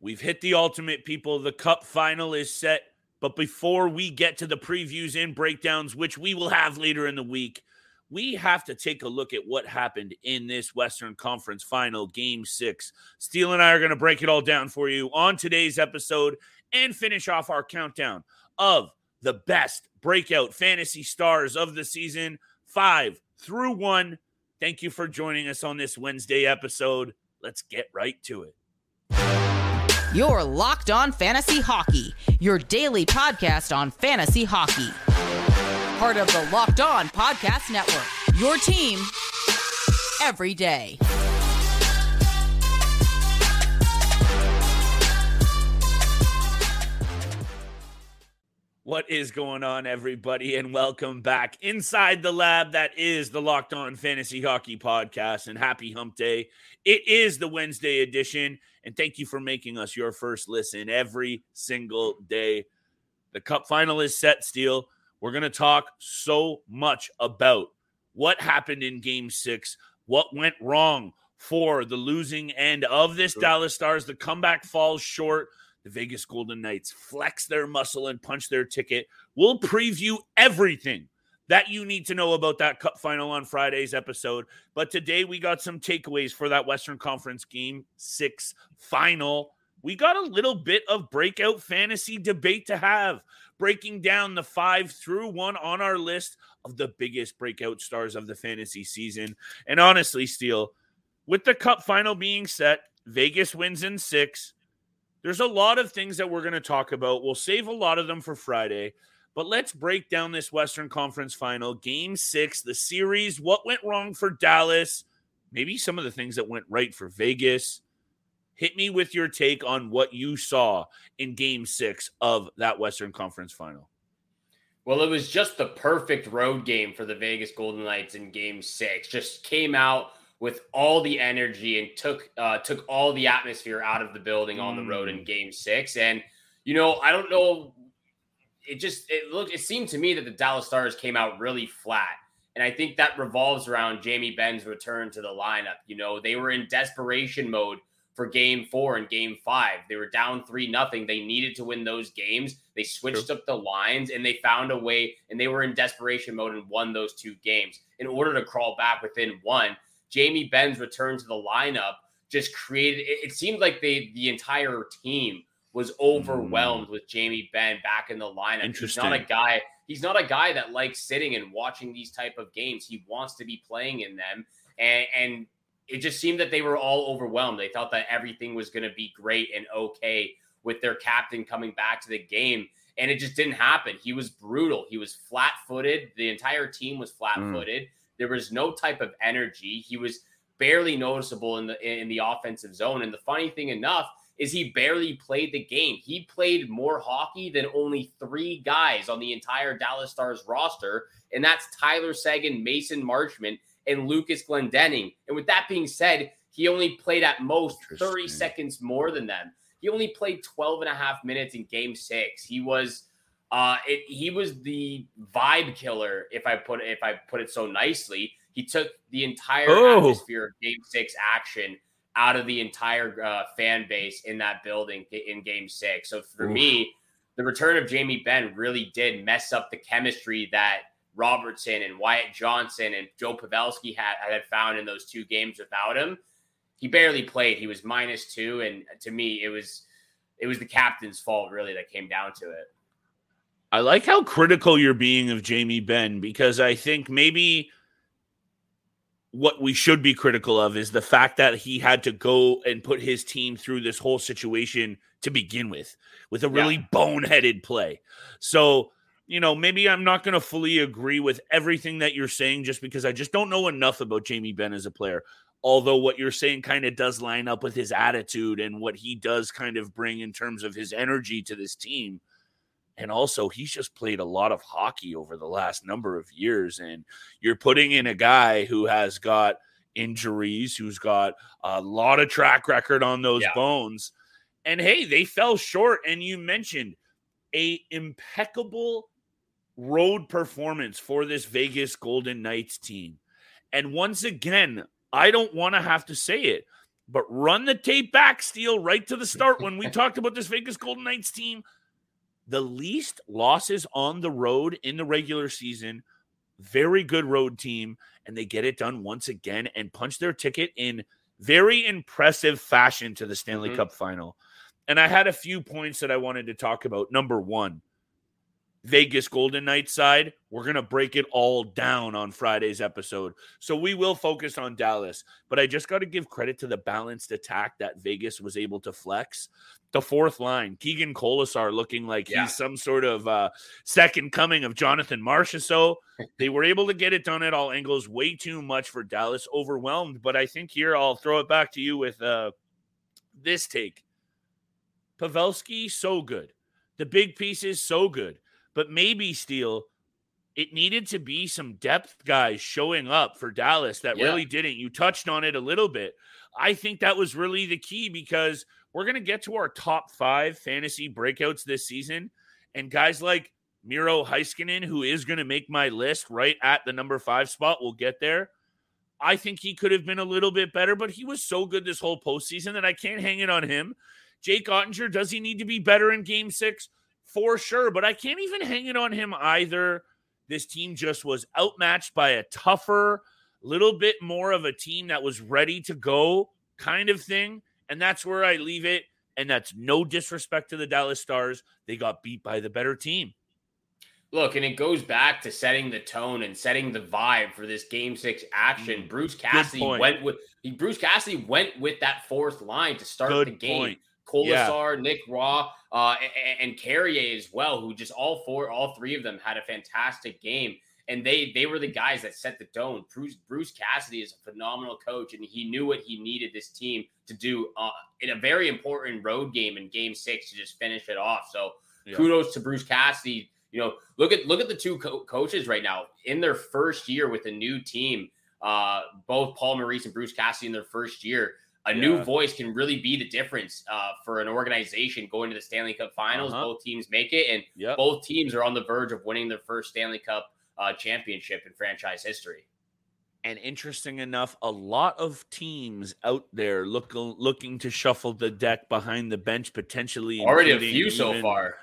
We've hit the ultimate, people. The cup final is set. But before we get to the previews and breakdowns, which we will have later in the week, we have to take a look at what happened in this Western Conference final, game six. Steele and I are going to break it all down for you on today's episode and finish off our countdown of the best breakout fantasy stars of the season, five through one. Thank you for joining us on this Wednesday episode. Let's get right to it. Your Locked On Fantasy Hockey, your daily podcast on fantasy hockey. Part of the Locked On Podcast Network, your team every day. What is going on, everybody, and welcome back inside the lab. That is the Locked On Fantasy Hockey Podcast, and happy hump day. It is the Wednesday edition, and thank you for making us your first listen every single day. The cup final is set, Steele. We're going to talk so much about what happened in game six, what went wrong for the losing end of this Dallas Stars. The comeback falls short the Vegas Golden Knights flex their muscle and punch their ticket. We'll preview everything that you need to know about that cup final on Friday's episode. But today we got some takeaways for that Western Conference game six final. We got a little bit of breakout fantasy debate to have, breaking down the five through one on our list of the biggest breakout stars of the fantasy season. And honestly, Steele, with the cup final being set, Vegas wins in six. There's a lot of things that we're going to talk about. We'll save a lot of them for Friday, but let's break down this Western Conference final, game six, the series, what went wrong for Dallas, maybe some of the things that went right for Vegas. Hit me with your take on what you saw in game six of that Western Conference final. Well, it was just the perfect road game for the Vegas Golden Knights in game six. Just came out with all the energy and took uh, took all the atmosphere out of the building on the road in mm. Game Six. And you know, I don't know. It just it looked it seemed to me that the Dallas Stars came out really flat. And I think that revolves around Jamie Benn's return to the lineup. You know, they were in desperation mode for game four and game five. They were down three nothing. They needed to win those games. They switched up the lines and they found a way and they were in desperation mode and won those two games in order to crawl back within one. Jamie Benn's return to the lineup just created it, it seemed like they the entire team was overwhelmed mm. with Jamie Benn back in the lineup. He's not a guy, he's not a guy that likes sitting and watching these type of games. He wants to be playing in them. And and it just seemed that they were all overwhelmed. They thought that everything was going to be great and okay with their captain coming back to the game. And it just didn't happen. He was brutal. He was flat footed. The entire team was flat footed. Mm. There was no type of energy. He was barely noticeable in the in the offensive zone. And the funny thing enough is he barely played the game. He played more hockey than only three guys on the entire Dallas Stars roster, and that's Tyler Seguin, Mason Marchment, and Lucas Glendening. And with that being said, he only played at most 30 seconds more than them. He only played 12 and a half minutes in game six. He was uh, it, he was the vibe killer, if I put if I put it so nicely. He took the entire oh. atmosphere of Game Six action out of the entire uh, fan base in that building in Game Six. So for Oof. me, the return of Jamie Benn really did mess up the chemistry that Robertson and Wyatt Johnston and Joe Pavelski had had found in those two games without him. He barely played. He was minus two, and to me, it was it was the captain's fault really that came down to it. I like how critical you're being of Jamie Benn because I think maybe what we should be critical of is the fact that he had to go and put his team through this whole situation to begin with, with a really yeah. boneheaded play. So, you know, maybe I'm not going to fully agree with everything that you're saying just because I just don't know enough about Jamie Benn as a player. Although what you're saying kind of does line up with his attitude and what he does kind of bring in terms of his energy to this team. And also, he's just played a lot of hockey over the last number of years. And you're putting in a guy who has got injuries, who's got a lot of track record on those yeah. bones. And hey, they fell short. And you mentioned a impeccable road performance for this Vegas Golden Knights team. And once again, I don't want to have to say it. But run the tape back, Steele, right to the start when we talked about this Vegas Golden Knights team. The least losses on the road in the regular season. Very good road team. And they get it done once again and punch their ticket in very impressive fashion to the Stanley mm-hmm. Cup final. And I had a few points that I wanted to talk about. Number one, Vegas Golden Knights side, we're going to break it all down on Friday's episode. So we will focus on Dallas, but I just got to give credit to the balanced attack that Vegas was able to flex. The fourth line, Keegan Kolesar looking like yeah. he's some sort of uh, second coming of Jonathan Marchessault. they were able to get it done at all angles, way too much for Dallas, overwhelmed. But I think here I'll throw it back to you with uh, this take. Pavelski, so good. The big piece is so good but maybe Steele, it needed to be some depth guys showing up for Dallas that yeah. really didn't. You touched on it a little bit. I think that was really the key because we're going to get to our top five fantasy breakouts this season. And guys like Miro Heiskanen, who is going to make my list right at the number five spot, will get there. I think he could have been a little bit better, but he was so good this whole postseason that I can't hang it on him. Jake Oettinger, does he need to be better in game six? For sure, but I can't even hang it on him either. This team just was outmatched by a tougher, little bit more of a team that was ready to go kind of thing. And that's where I leave it. And that's no disrespect to the Dallas Stars. They got beat by the better team. Look, and it goes back to setting the tone and setting the vibe for this game six action. Mm, Bruce Cassidy went with he, Bruce Cassidy went with that fourth line to start Good the game. Point. Kolesar, yeah. Nick Roy, uh, and, and Carrier as well, who just all four, all three of them had a fantastic game. And they they were the guys that set the tone. Bruce Bruce Cassidy is a phenomenal coach, and he knew what he needed this team to do uh, in a very important road game in Game Six to just finish it off. So yeah. kudos to Bruce Cassidy. You know, look at look at the two co- coaches right now in their first year with a new team. Uh, both Paul Maurice and Bruce Cassidy in their first year a yeah. new voice can really be the difference uh, for an organization going to the Stanley Cup Finals. Uh-huh. Both teams make it, and yep. both teams are on the verge of winning their first Stanley Cup uh, championship in franchise history. And interesting enough, a lot of teams out there look, looking to shuffle the deck behind the bench, potentially. Already a few so far.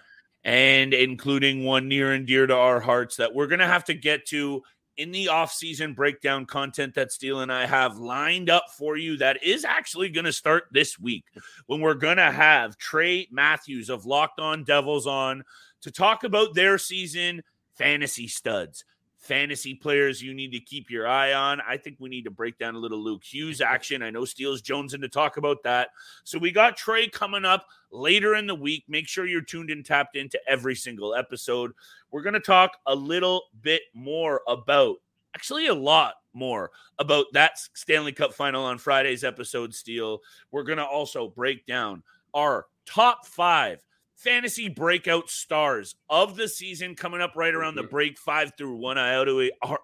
And including one near and dear to our hearts that we're going to have to get to in the off-season breakdown content that Steele and I have lined up for you that is actually going to start this week when we're going to have Trey Matthews of Locked On Devils on to talk about their season fantasy studs fantasy players you need to keep your eye on. I think we need to break down a little Luke Hughes action. I know Steele's Jones in to talk about that. So we got Trey coming up later in the week. Make sure you're tuned and tapped into every single episode. We're going to talk a little bit more about, actually, a lot more about that Stanley Cup final on Friday's episode, Steele. We're going to also break down our top five fantasy breakout stars of the season coming up right around the mm-hmm. break five through one. I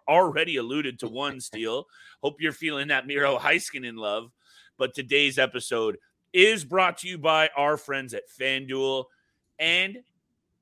already alluded to one Steele. Hope you're feeling that Miro Heiskanen love. But today's episode is brought to you by our friends at FanDuel. And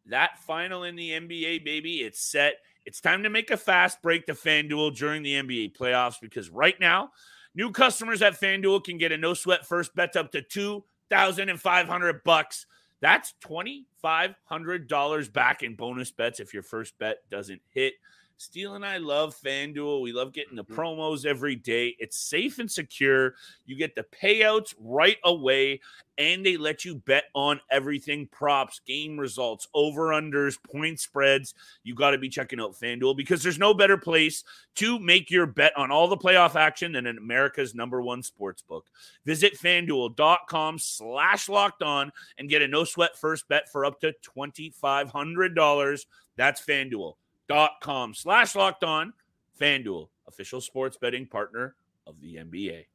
that final in the NBA, baby, it's set. It's time to make a fast break to FanDuel during the NBA playoffs because right now, new customers at FanDuel can get a no sweat first bet up to 2500 bucks that's $2,500 back in bonus bets if your first bet doesn't hit. Steele and I love FanDuel. We love getting the mm-hmm. promos every day. It's safe and secure. You get the payouts right away, and they let you bet on everything props, game results, over unders, point spreads. You got to be checking out FanDuel because there's no better place to make your bet on all the playoff action than in America's number one sports book. Visit fanduel.com slash locked on and get a no sweat first bet for up to $2,500. That's FanDuel dot com slash locked on FanDuel, official sports betting partner of the NBA.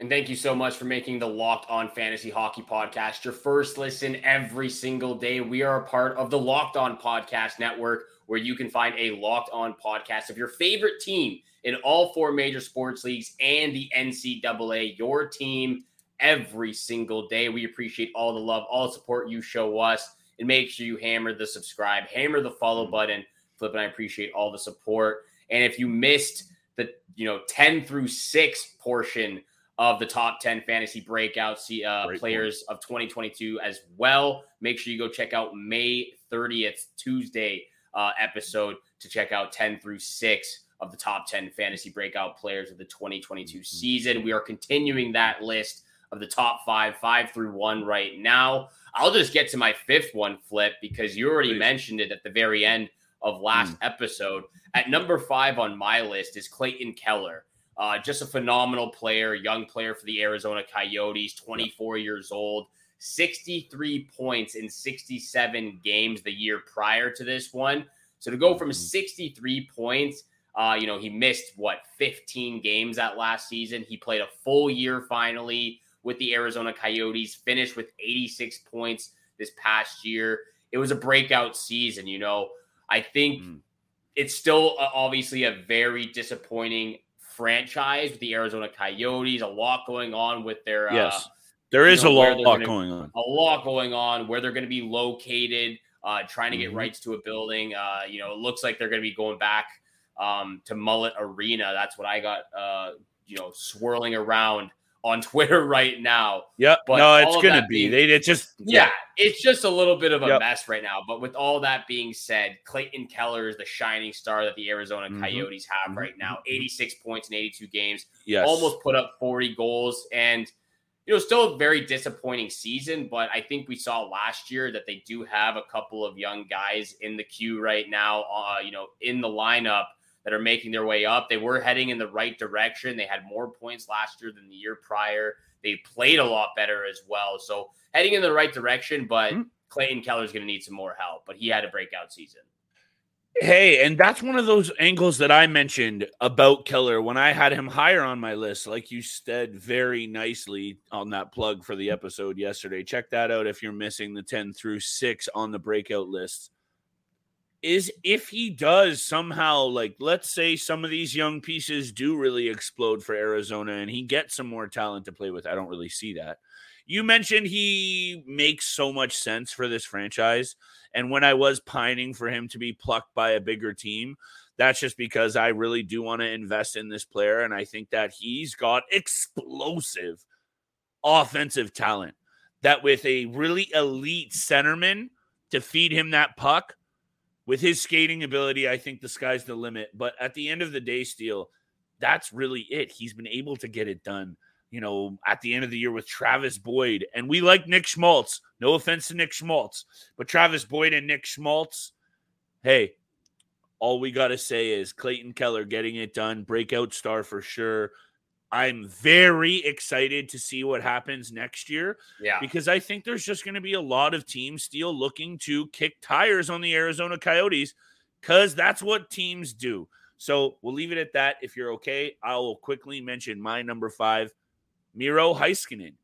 And thank you so much for making the Locked On Fantasy Hockey Podcast your first listen every single day. We are a part of the Locked On Podcast Network, where you can find a Locked On podcast of your favorite team in all four major sports leagues and the NCAA. Your team every single day. We appreciate all the love, all the support you show us and make sure you hammer the subscribe, hammer the follow button. Flip and I appreciate all the support. And if you missed the you know 10 through 6 portion of the top 10 fantasy breakout uh, players point. of 2022 as well. Make sure you go check out May 30th, Tuesday uh, episode to check out 10 through 6 of the top 10 fantasy breakout players of the 2022 mm-hmm. season. We are continuing that list of the top five, five through one right now. I'll just get to my fifth one, Flip, because you already Please. mentioned it at the very end of last mm. episode. At number five on my list is Clayton Keller. Uh, just a phenomenal player, young player for the Arizona Coyotes, 24 years old, 63 points in 67 games the year prior to this one. So to go from mm-hmm. 63 points, uh, you know, he missed what 15 games that last season. He played a full year finally with the Arizona Coyotes, finished with 86 points this past year. It was a breakout season, you know. I think mm. it's still uh, obviously a very disappointing franchise with the Arizona Coyotes. A lot going on with their uh, yes, uh, there is know, a lot, lot gonna, going on. A lot going on where they're going to be located, uh, trying to get mm-hmm. rights to a building. Uh, you know, it looks like they're going to be going back um, to Mullet Arena. That's what I got. Uh, you know, swirling around on Twitter right now. Yep. But no, it's going to be. Being, they it just yeah. yeah. it's just a little bit of a yep. mess right now. But with all that being said, Clayton Keller is the shining star that the Arizona mm-hmm. Coyotes have mm-hmm. right now. Mm-hmm. 86 points in 82 games. Yes. Almost put up 40 goals and you know, still a very disappointing season, but I think we saw last year that they do have a couple of young guys in the queue right now, uh, you know, in the lineup that are making their way up. They were heading in the right direction. They had more points last year than the year prior. They played a lot better as well. So heading in the right direction, but mm-hmm. Clayton Keller's going to need some more help. But he had a breakout season. Hey, and that's one of those angles that I mentioned about Keller when I had him higher on my list, like you said very nicely on that plug for the episode yesterday. Check that out if you're missing the 10 through 6 on the breakout list is if he does somehow like let's say some of these young pieces do really explode for Arizona and he gets some more talent to play with. I don't really see that. You mentioned he makes so much sense for this franchise and when I was pining for him to be plucked by a bigger team, that's just because I really do want to invest in this player and I think that he's got explosive offensive talent that with a really elite centerman to feed him that puck with his skating ability, I think the sky's the limit. But at the end of the day, Steele, that's really it. He's been able to get it done, you know, at the end of the year with Travis Boyd. And we like Nick Schmaltz. No offense to Nick Schmaltz, but Travis Boyd and Nick Schmaltz, hey, all we got to say is Clayton Keller getting it done, breakout star for sure. I'm very excited to see what happens next year. Yeah. Because I think there's just going to be a lot of teams still looking to kick tires on the Arizona Coyotes because that's what teams do. So we'll leave it at that. If you're okay, I will quickly mention my number five, Miro Heiskanen.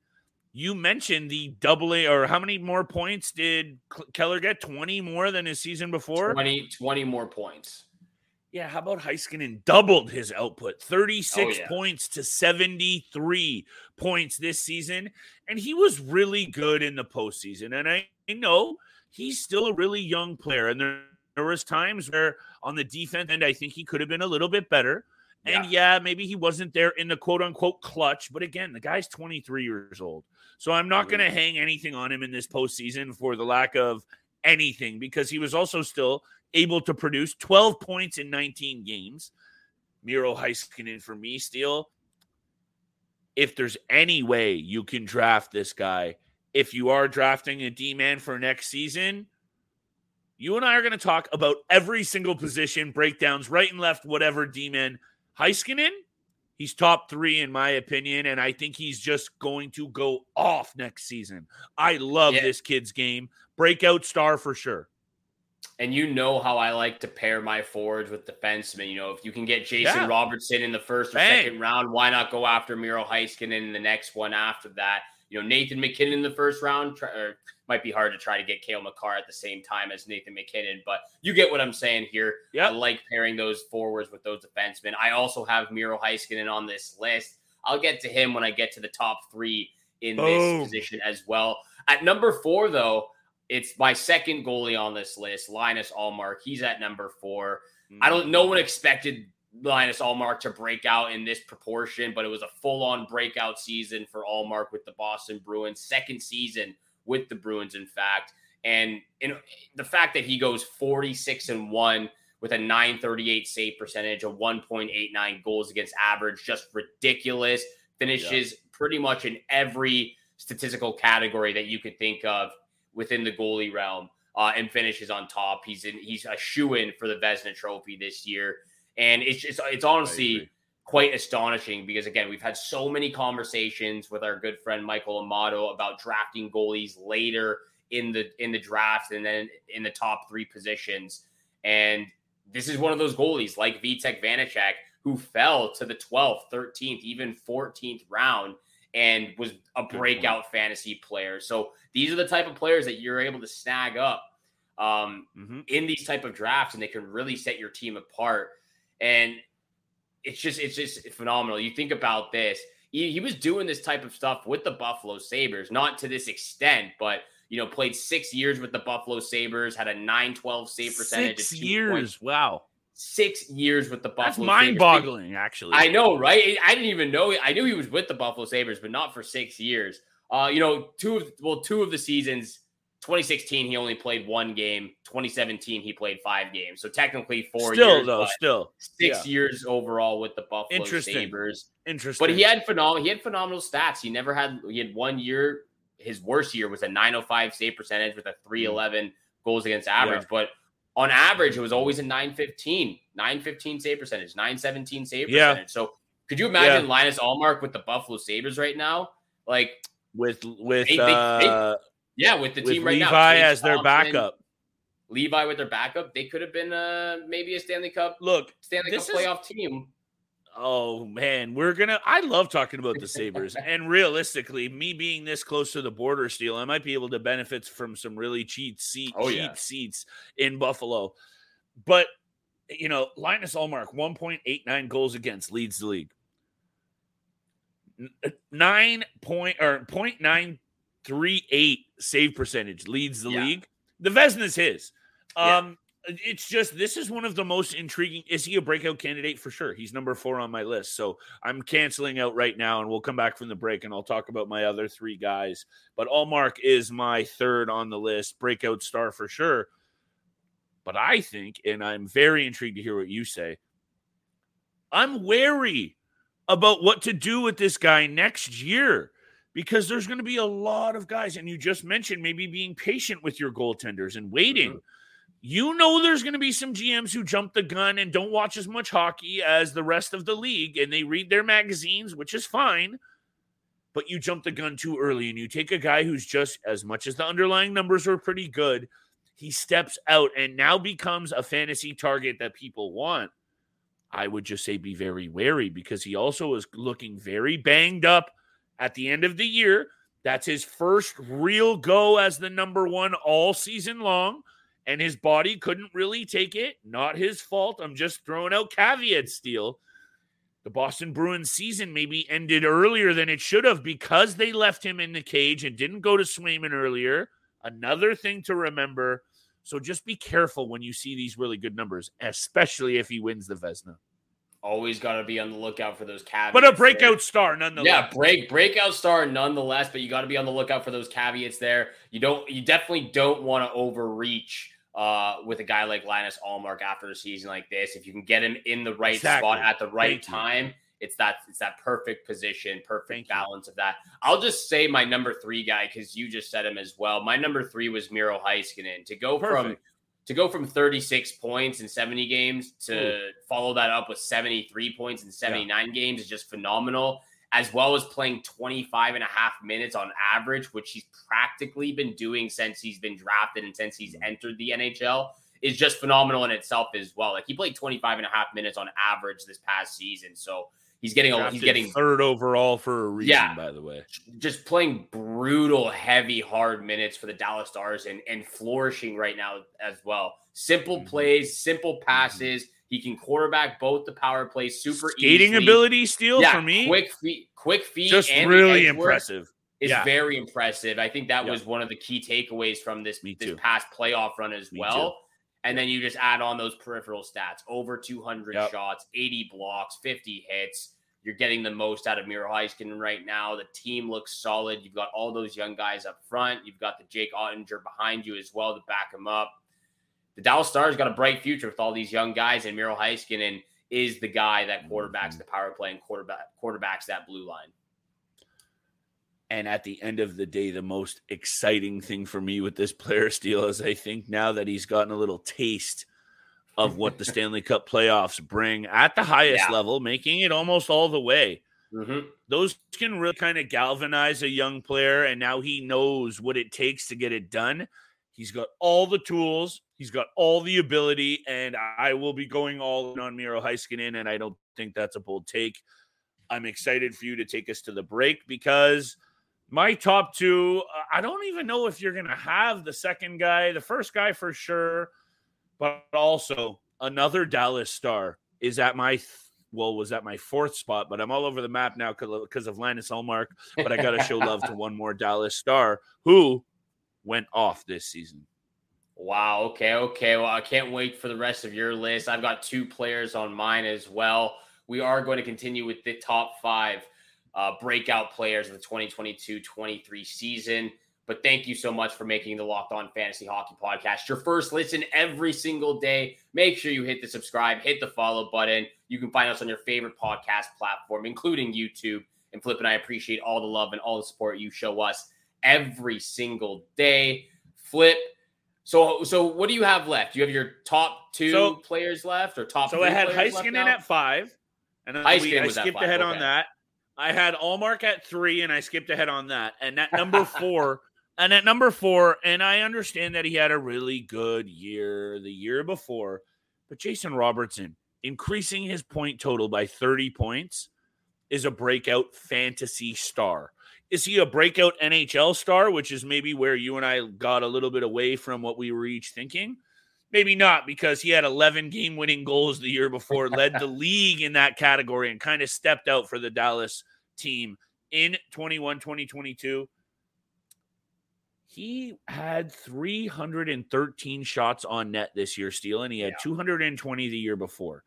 You mentioned the double A, or how many more points did Keller get? 20 more than his season before? 20, 20 more points. Yeah, how about Heiskanen doubled his output 36 oh, yeah. points to 73 points this season. And he was really good in the postseason. And I, I know he's still a really young player. And there, there was times where on the defense end, I think he could have been a little bit better. And yeah. yeah, maybe he wasn't there in the quote unquote clutch. But again, the guy's 23 years old. So I'm not going to hang anything on him in this postseason for the lack of anything because he was also still able to produce 12 points in 19 games. Miro Heiskanen for me, Steele. If there's any way you can draft this guy, if you are drafting a D man for next season, you and I are going to talk about every single position, breakdowns, right and left, whatever D man. Heiskanen, he's top three in my opinion, and I think he's just going to go off next season. I love yeah. this kid's game. Breakout star for sure. And you know how I like to pair my forwards with defensemen. You know, if you can get Jason yeah. Robertson in the first or Bang. second round, why not go after Miro Heiskanen in the next one after that? You know, Nathan MacKinnon in the first round, try, or might be hard to try to get Cale Makar at the same time as Nathan MacKinnon, but you get what I'm saying here. Yep. I like pairing those forwards with those defensemen. I also have Miro Heiskanen on this list. I'll get to him when I get to the top three in Boom. this position as well. At number four, though, it's my second goalie on this list, Linus Ullmark. He's at number four. Mm-hmm. I don't. No one expected Linus Ullmark to break out in this proportion, but it was a full on breakout season for Ullmark with the Boston Bruins, second season with the Bruins, in fact. And in, the fact that he goes 46 and 1 with a 938 save percentage, a 1.89 goals against average, just ridiculous. Finishes yeah. pretty much in every statistical category that you could think of within the goalie realm. Uh, and finishes on top. He's in. He's a shoe in for the Vezina Trophy this year, and it's just it's honestly quite astonishing because again we've had so many conversations with our good friend Michael Amato about drafting goalies later in the in the draft and then in the top three positions, and this is one of those goalies like Vitek Vanecek who fell to the 12th, 13th, even 14th round and was a breakout fantasy player. So these are the type of players that you're able to snag up um, mm-hmm. in these type of drafts, and they can really set your team apart. And it's just it's just phenomenal. You think about this. He, he was doing this type of stuff with the Buffalo Sabres, not to this extent, but you know, played six years with the Buffalo Sabres, had a 912 save percentage. Six years. Wow. Six years with the Buffalo That's mind boggling, actually. I know, right? I didn't even know. I knew he was with the Buffalo Sabres, but not for six years. Uh, you know, two of well, two of the seasons, 2016, he only played one game. 2017, he played five games. So technically four still, years. though, still. Six yeah. years overall with the Buffalo Interesting. Sabres. Interesting. But he had phenomenal he had phenomenal stats. He never had he had one year his worst year was a 905 save percentage with a 311 mm. goals against average. Yeah. But on average, it was always a 915, 915 save percentage, 917 save yeah. percentage. So could you imagine yeah. Linus Ullmark with the Buffalo Sabres right now? Like with with they, they, uh, they, yeah, with the with team right Levi now. Levi as their backup. Levi with their backup, they could have been uh maybe a Stanley Cup. Look, Stanley Cup playoff is, team. Oh man, we're gonna. I love talking about the Sabres, and realistically, me being this close to the border, Steele, I might be able to benefit from some really cheap seat, oh, cheap yeah. seats in Buffalo. But you know, Linus Ullmark, one point eight nine goals against, leads the league. Uh, nine point or point nine three eight save percentage leads the yeah. league. The Vezina's his. Um, it's just this is one of the most intriguing. Is he a breakout candidate for sure? He's number four on my list. So I'm canceling out right now, and we'll come back from the break and I'll talk about my other three guys. But Ullmark is my third on the list, breakout star for sure. But I think, and I'm very intrigued to hear what you say. I'm wary about what to do with this guy next year because there's going to be a lot of guys, and you just mentioned maybe being patient with your goaltenders and waiting. Mm-hmm you know there's going to be some GMs who jump the gun and don't watch as much hockey as the rest of the league and they read their magazines, which is fine. But you jump the gun too early and you take a guy who's just as much as the underlying numbers are pretty good, he steps out and now becomes a fantasy target that people want. I would just say be very wary because he also is looking very banged up at the end of the year. That's his first real go as the number one all season long and his body couldn't really take it. Not his fault. I'm just throwing out caveats, Steele. The Boston Bruins season maybe ended earlier than it should have because they left him in the cage and didn't go to Swayman earlier. Another thing to remember. So just be careful when you see these really good numbers, especially if he wins the Vezina. Always got to be on the lookout for those caveats. But a breakout there. star, nonetheless. Yeah, break breakout star, nonetheless. But you got to be on the lookout for those caveats there. You don't. You definitely don't want to overreach uh, with a guy like Linus Ullmark after a season like this. If you can get him in the right exactly. spot at the right Thank time, you. it's that it's that perfect position, perfect Thank balance you. of that. I'll just say my number three guy because you just said him as well. My number three was Miro Heiskanen to go perfect. from to go from 36 points in 70 games to Ooh. follow that up with 73 points in 79 yeah. games is just phenomenal as well as playing 25 and a half minutes on average, which he's practically been doing since he's been drafted and since he's entered the NHL, is just phenomenal in itself as well. Like he played 25 and a half minutes on average this past season. So he's getting a, he's getting third overall for a reason, yeah, by the way. Just playing brutal, heavy, hard minutes for the Dallas Stars and, and flourishing right now as well. Simple mm-hmm. plays, simple mm-hmm. passes. Mm-hmm he can quarterback both the power plays super skating easily. ability Steele yeah, for me. Quick feet, quick feet, just really impressive. Is yeah. very impressive. I think that yeah. was one of the key takeaways from this this past playoff run as me well. Too. And then you just add on those peripheral stats over 200 Yep. shots, 80 blocks, 50 hits. You're getting the most out of Miro Heiskanen right now. The team looks solid. You've got all those young guys up front. You've got the Jake Oettinger behind you as well to back him up. The Dallas Stars got a bright future with all these young guys, and Miro Heiskanen is the guy that quarterbacks the power play and quarterback quarterbacks that blue line. And at the end of the day, the most exciting thing for me with this player Steele is I think now that he's gotten a little taste of what the Stanley Cup playoffs bring at the highest Yeah. level, making it almost all the way. Mm-hmm. Those can really kind of galvanize a young player. And now he knows what it takes to get it done. He's got all the tools, he's got all the ability, and I will be going all in on Miro Heiskanen. And I don't think that's a bold take. I'm excited for you to take us to the break because my top two, uh, I don't even know if you're going to have the second guy, the first guy for sure, but also another Dallas star is at my, th- well, was at my fourth spot, but I'm all over the map now because of Linus Ullmark. But I got to show love to one more Dallas star who went off this season. Wow. Okay. Okay. Well, I can't wait for the rest of your list. I've got two players on mine as well. We are going to continue with the top five uh, breakout players of the 2022 23 season. But thank you so much for making the Locked On Fantasy Hockey Podcast your first listen every single day. Make sure you hit the subscribe, hit the follow button. You can find us on your favorite podcast platform, including YouTube. And Flip and I appreciate all the love and all the support you show us every single day. Flip, so, so what do you have left? You have your top two So- players left, or top? So I had Heiskanen at five, and then we, I skipped ahead on that. I had Ullmark at three, and I skipped ahead on that. And at number four, and at number four, and I understand that he had a really good year the year before, but Jason Robertson increasing his point total by 30 points is a breakout fantasy star. Is he a breakout NHL star, which is maybe where you and I got a little bit away from what we were each thinking? Maybe not, because he had 11 game winning goals the year before, led the league in that category, and kind of stepped out for the Dallas team in 21 2022. He had 313 shots on net this year, Steele, and he had 220 the year before.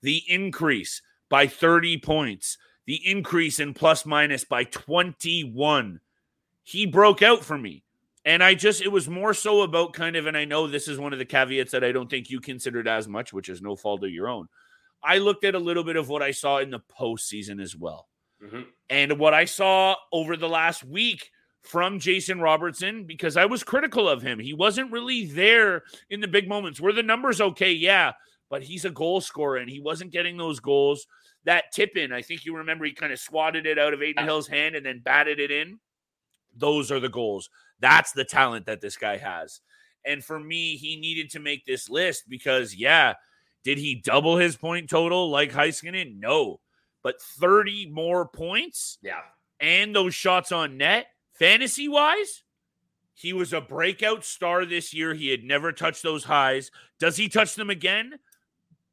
The increase by 30 points, the increase in plus minus by 21. He broke out for me. And I just, it was more so about kind of, and I know this is one of the caveats that I don't think you considered as much, which is no fault of your own. I looked at a little bit of what I saw in the postseason as well. Mhm. And what I saw over the last week from Jason Robertson, because I was critical of him. He wasn't really there in the big moments. Were the numbers okay? Yeah, but he's a goal scorer and he wasn't getting those goals. That tip in, I think you remember he kind of swatted it out of Adin Hill's hand and then batted it in. Those are the goals. That's the talent that this guy has. And for me, he needed to make this list because, yeah, did he double his point total like Heiskanen? No. But 30 more points Yeah. and those shots on net, fantasy wise, he was a breakout star this year. He had never touched those highs. Does he touch them again?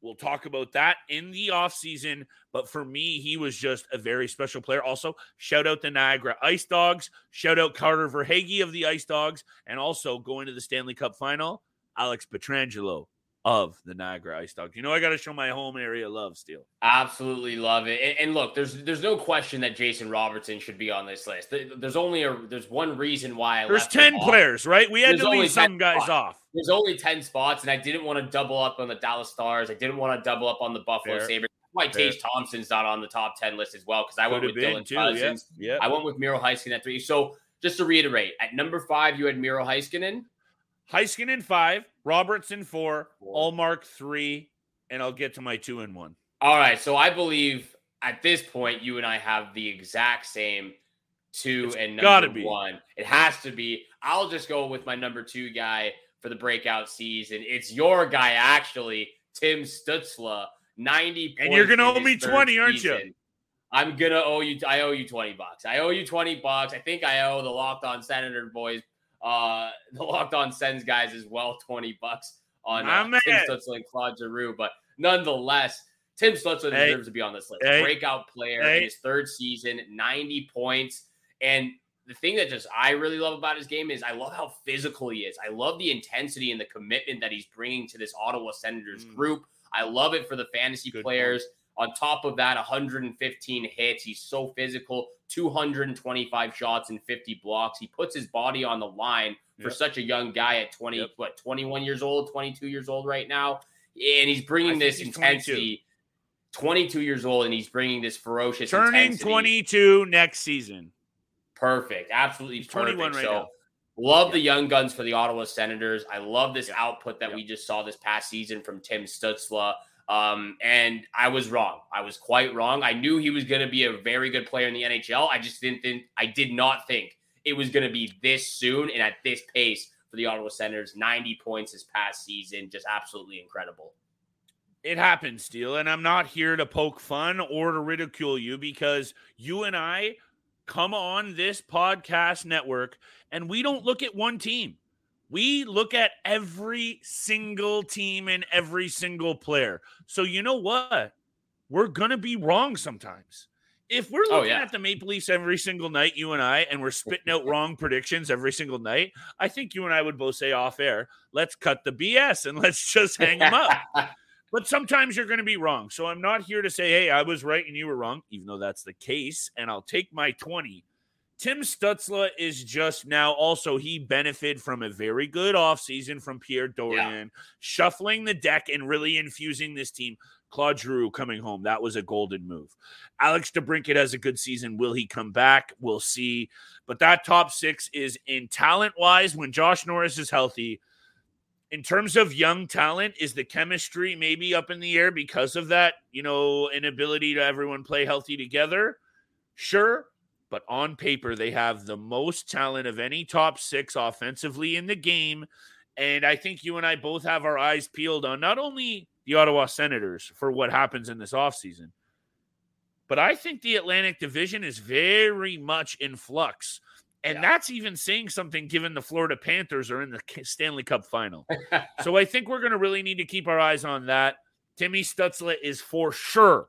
We'll talk about that in the offseason. But for me, he was just a very special player. Also, shout out the Niagara Ice Dogs. Shout out Carter Verhaeghe of the Ice Dogs. And also going to the Stanley Cup final, Alex Pietrangelo of the Niagara Ice Dogs. You know, I got to show my home area love, Steele. Absolutely love it. And, and look, there's there's no question that Jason Robertson should be on this list. There's only a there's one reason why I There's left him 10 off. players, right? We had There's to leave some 10 guys spots. off. There's only 10 spots, and I didn't want to double up on the Dallas Stars. I didn't want to double up on the Buffalo Fair. Sabres. Why. Tage Thompson's not on the top 10 list as well, because I went with Dylan too. Cozens. Yeah. I went with Miro Heiskanen at three. So just to reiterate, at number five, you had Miro Heiskanen. Heiskanen five, Robertson four, Four. Ullmark three, and I'll get to my two and one. All right. So I believe at this point, you and I have the exact same two It's and number be. one. It has to be. I'll just go with my number two guy for the breakout season. It's your guy, actually, Tim Stützle. 90 And you're gonna owe me 20, aren't you? I'm gonna owe you. I owe you 20 bucks. I owe you 20 bucks. I think I owe the Locked On Senator boys, uh, the Locked On Sens guys as well, 20 bucks on My uh, Tim man. Stützle and Claude Giroux. But nonetheless, Tim Stützle Hey. deserves to be on this list. Hey. Breakout player Hey. in his third season, 90 points. And the thing that just I really love about his game is I love how physical he is. I love the intensity and the commitment that he's bringing to this Ottawa Senators mm. group. I love it for the fantasy Good players. Point. On top of that, 115 hits. He's so physical, 225 shots and 50 blocks. He puts his body on the line for yep. such a young guy at 20, yep. what, 21 years old, 22 years old right now. And he's bringing this he's intensity. 22. 22 years old, and he's bringing this ferocious turning intensity. 22 next season. Perfect. Absolutely he's perfect. 21 right so, now. Love yeah. the young guns for the Ottawa Senators. I love this yeah. output that yeah. we just saw this past season from Tim Stützle. Um, and I was wrong. I was quite wrong. I knew he was going to be a very good player in the NHL. I just didn't think, I did not think it was going to be this soon and at this pace for the Ottawa Senators. 90 points this past season. Just absolutely incredible. It happens, Steele. And I'm not here to poke fun or to ridicule you because you and I come on this podcast network and we don't look at one team. We look at every single team and every single player. So you know what? We're going to be wrong sometimes. If we're oh, looking oh, yeah. at the Maple Leafs every single night, you and I, and we're spitting out wrong predictions every single night, I think you and I would both say off air, let's cut the BS and let's just hang them up. but sometimes you're going to be wrong. So I'm not here to say, hey, I was right and you were wrong, even though that's the case. And I'll take my 20 Tim Stützle is just now also he benefited from a very good offseason from Pierre Dorion, yeah. shuffling the deck and really infusing this team. Claude Giroux coming home. That was a golden move. Alex DeBrincat has a good season. Will he come back? We'll see. But that top six is in talent wise when Josh Norris is healthy. In terms of young talent, is the chemistry maybe up in the air because of that, you know, inability to everyone play healthy together? Sure but on paper, they have the most talent of any top six offensively in the game. And I think you and I both have our eyes peeled on not only the Ottawa Senators for what happens in this offseason, but I think the Atlantic Division is very much in flux. And yeah. that's even saying something given the Florida Panthers are in the Stanley Cup final. so I think we're going to really need to keep our eyes on that. Timmy Stützle is for sure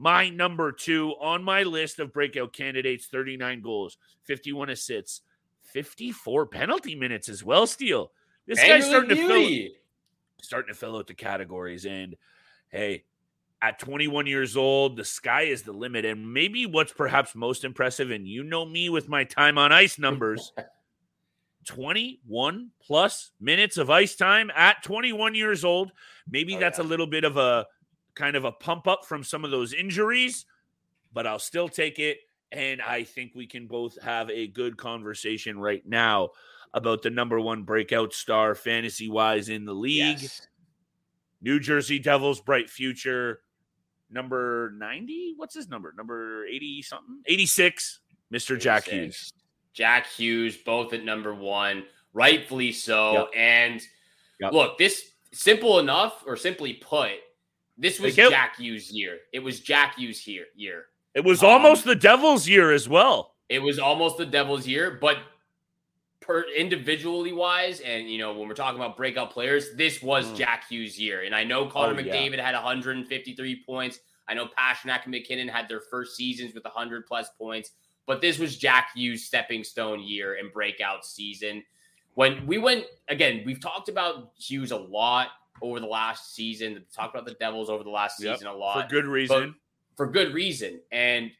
my number two on my list of breakout candidates 39 goals, 51 assists, 54 penalty minutes as well, Steele. This guy's starting to fill starting to fill out the categories. And hey, at 21 years old, the sky is the limit. And maybe what's perhaps most impressive, and you know me with my time on ice numbers 21 plus minutes of ice time at 21 years old. Maybe oh, that's yeah. a little bit of a kind of a pump up from some of those injuries, but I'll still take it. And I think we can both have a good conversation right now about the number one breakout star fantasy wise in the league. Yes. New Jersey Devils, bright future. Number 90? What's his number? Number 80 something? 86, Mr. 86. Jack Hughes. Jack Hughes, both at number one, rightfully so. Yep. And yep. look, this simple enough, or simply put, this was Jack Hughes' year. It was Jack Hughes' year. Year. It was almost um, the Devils' year as well. It was almost the Devils' year, but per individually wise, and you know when we're talking about breakout players, this was mm. Jack Hughes' year. And I know Connor oh, McDavid yeah. had 153 points. I know Pastrnak and MacKinnon had their first seasons with 100 plus points, but this was Jack Hughes' stepping stone year and breakout season. When we went again, we've talked about Hughes a lot over the last season. Talk about the Devils over the last season yep, a lot for good reason. For good reason, and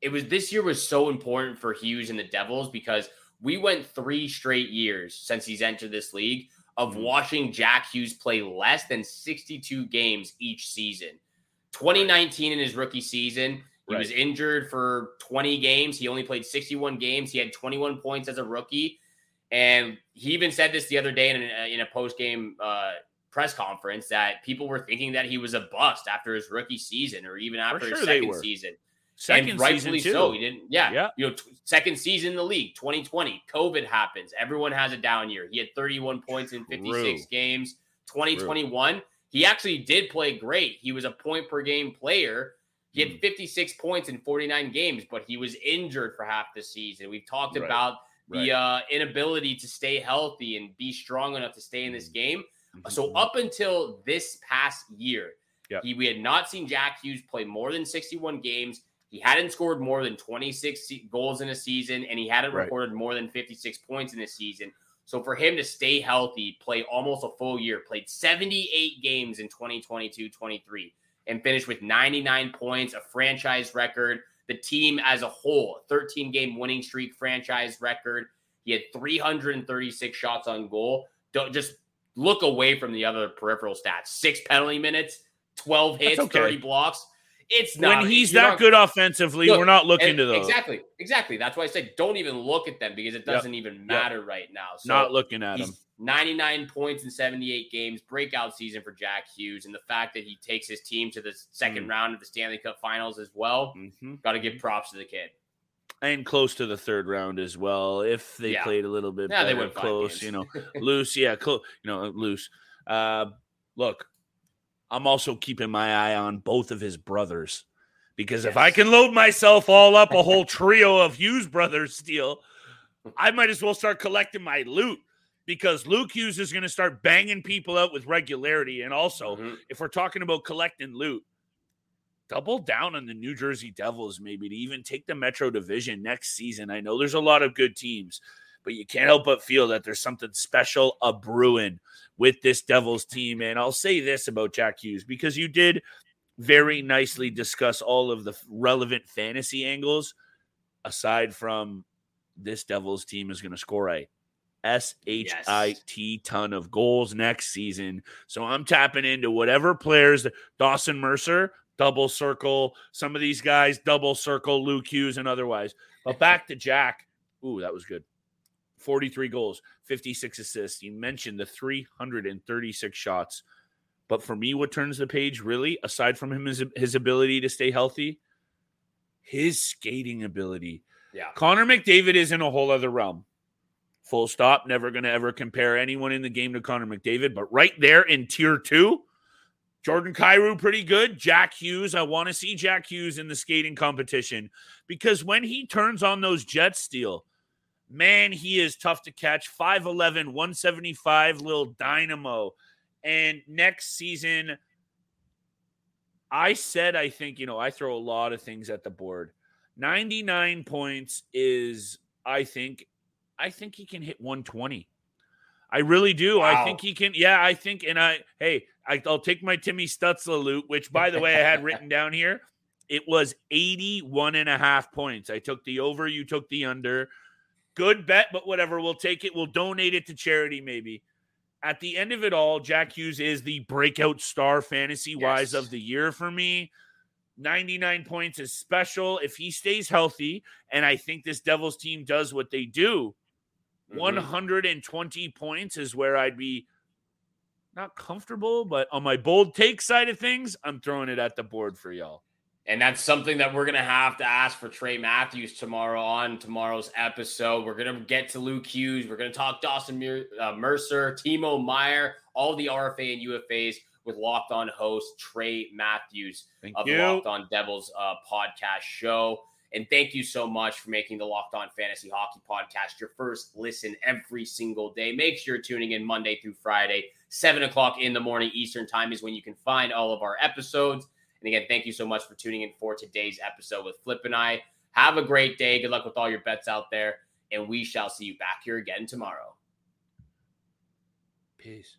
it was this year was so important for Hughes and the Devils because we went three straight years since he's entered this league of mm-hmm. watching Jack Hughes play less than 62 games each season. 2019 in his rookie season, he right. was injured for 20 games. He only played 61 games. He had 21 points as a rookie. And he even said this the other day in a, in a post game uh, press conference that people were thinking that he was a bust after his rookie season or even after sure his second season. Second and rightfully so. He didn't, yeah, yeah. You know, t- second season in the league, 2020. COVID happens. Everyone has a down year. He had 31 points in 56 True. games. 2021, True. he actually did play great. He was a point per game player. He had hmm. 56 points in 49 games, but he was injured for half the season. We've talked right. about the uh, inability to stay healthy and be strong enough to stay in this mm-hmm. game. Mm-hmm. So up until this past year, yep. he, we had not seen Jack Hughes play more than 61 games. He hadn't scored more than 26 goals in a season, and he hadn't Right. recorded more than 56 points in a season. So for him to stay healthy, play almost a full year, played 78 games in 2022-23, and finish with 99 points, a franchise record. The team as a whole, 13 game winning streak, franchise record. He had 336 shots on goal. Don't just look away from the other peripheral stats. Six penalty minutes, 12 hits, okay. 30 blocks. It's not when he's that not- good offensively, Look, we're not looking and- to those. Exactly, exactly. That's why I said don't even look at them because it doesn't even matter right now. So not looking at him. 99 points in 78 games, breakout season for Jack Hughes, and the fact that he takes his team to the second Mm. round of the Stanley Cup Finals as well. Mhm. Got to give props to the kid. And close to the third round as well. If they Yeah. played a little bit Yeah, they better, went close, you know, loose, yeah, close, you know, loose. Uh, look, I'm also keeping my eye on both of his brothers because if I can load myself all up a whole trio of Hughes brothers Steele, I might as well start collecting my loot because Luke Hughes is going to start banging people out with regularity. And also, Mhm. if we're talking about collecting loot, double down on the New Jersey Devils, maybe to even take the Metro Division next season. I know there's a lot of good teams, but you can't help but feel that there's something special a brewing with this Devils team. And I'll say this about Jack Hughes because you did very nicely discuss all of the relevant fantasy angles aside from this Devils team is going to score a S H I T ton of goals next season. So I'm tapping into whatever players Dawson Mercer, double circle, some of these guys, double circle, Luke Hughes, and otherwise. But back to Jack. Ooh, that was good. 43 goals, 56 assists. You mentioned the 336 shots. But for me, what turns the page really, aside from him, his, his ability to stay healthy, his skating ability. Yeah. Connor McDavid is in a whole other realm. Full stop. Never going to ever compare anyone in the game to Connor McDavid. But right there in tier two, Jordan Kyrou, pretty good. Jack Hughes, I want to see Jack Hughes in the skating competition because when he turns on those jet steel, man, he is tough to catch. 5'11, 175, little dynamo. And next season, I said, I think, you know, I throw a lot of things at the board. 99 points is, I think, I think he can hit 120. I really do. I think he can. Yeah, I think. And I, hey, I, I'll take my Timmy Stützle loot, which, by the way, I had written down here. It was 81 and a half points. I took the over, you took the under. Good bet, but whatever. We'll take it. We'll donate it to charity, maybe. At the end of it all, Jack Hughes is the breakout star fantasy wise Yes. of the year for me. 99 points is special if he stays healthy. And I think this Devils team does what they do. Mhm. 120 points is where I'd be not comfortable, but on my bold take side of things, I'm throwing it at the board for y'all. And that's something that we're going to have to ask for Trey Matthews tomorrow on tomorrow's episode. We're going to get to Luke Hughes. We're going to talk Dawson Mer- uh, Mercer, Timo Meier, all the RFA and UFAs with Locked On host Trey Matthews Thank of you. the Locked On Devils uh, podcast show. And thank you so much for making the Locked On Fantasy Hockey podcast your first listen every single day. Make sure you're tuning in Monday through Friday, 7 o'clock in the morning Eastern Time is when you can find all of our episodes. And again, thank you so much for tuning in for today's episode with Flip and I. Have a great day. Good luck with all your bets out there. And we shall see you back here again tomorrow. Peace.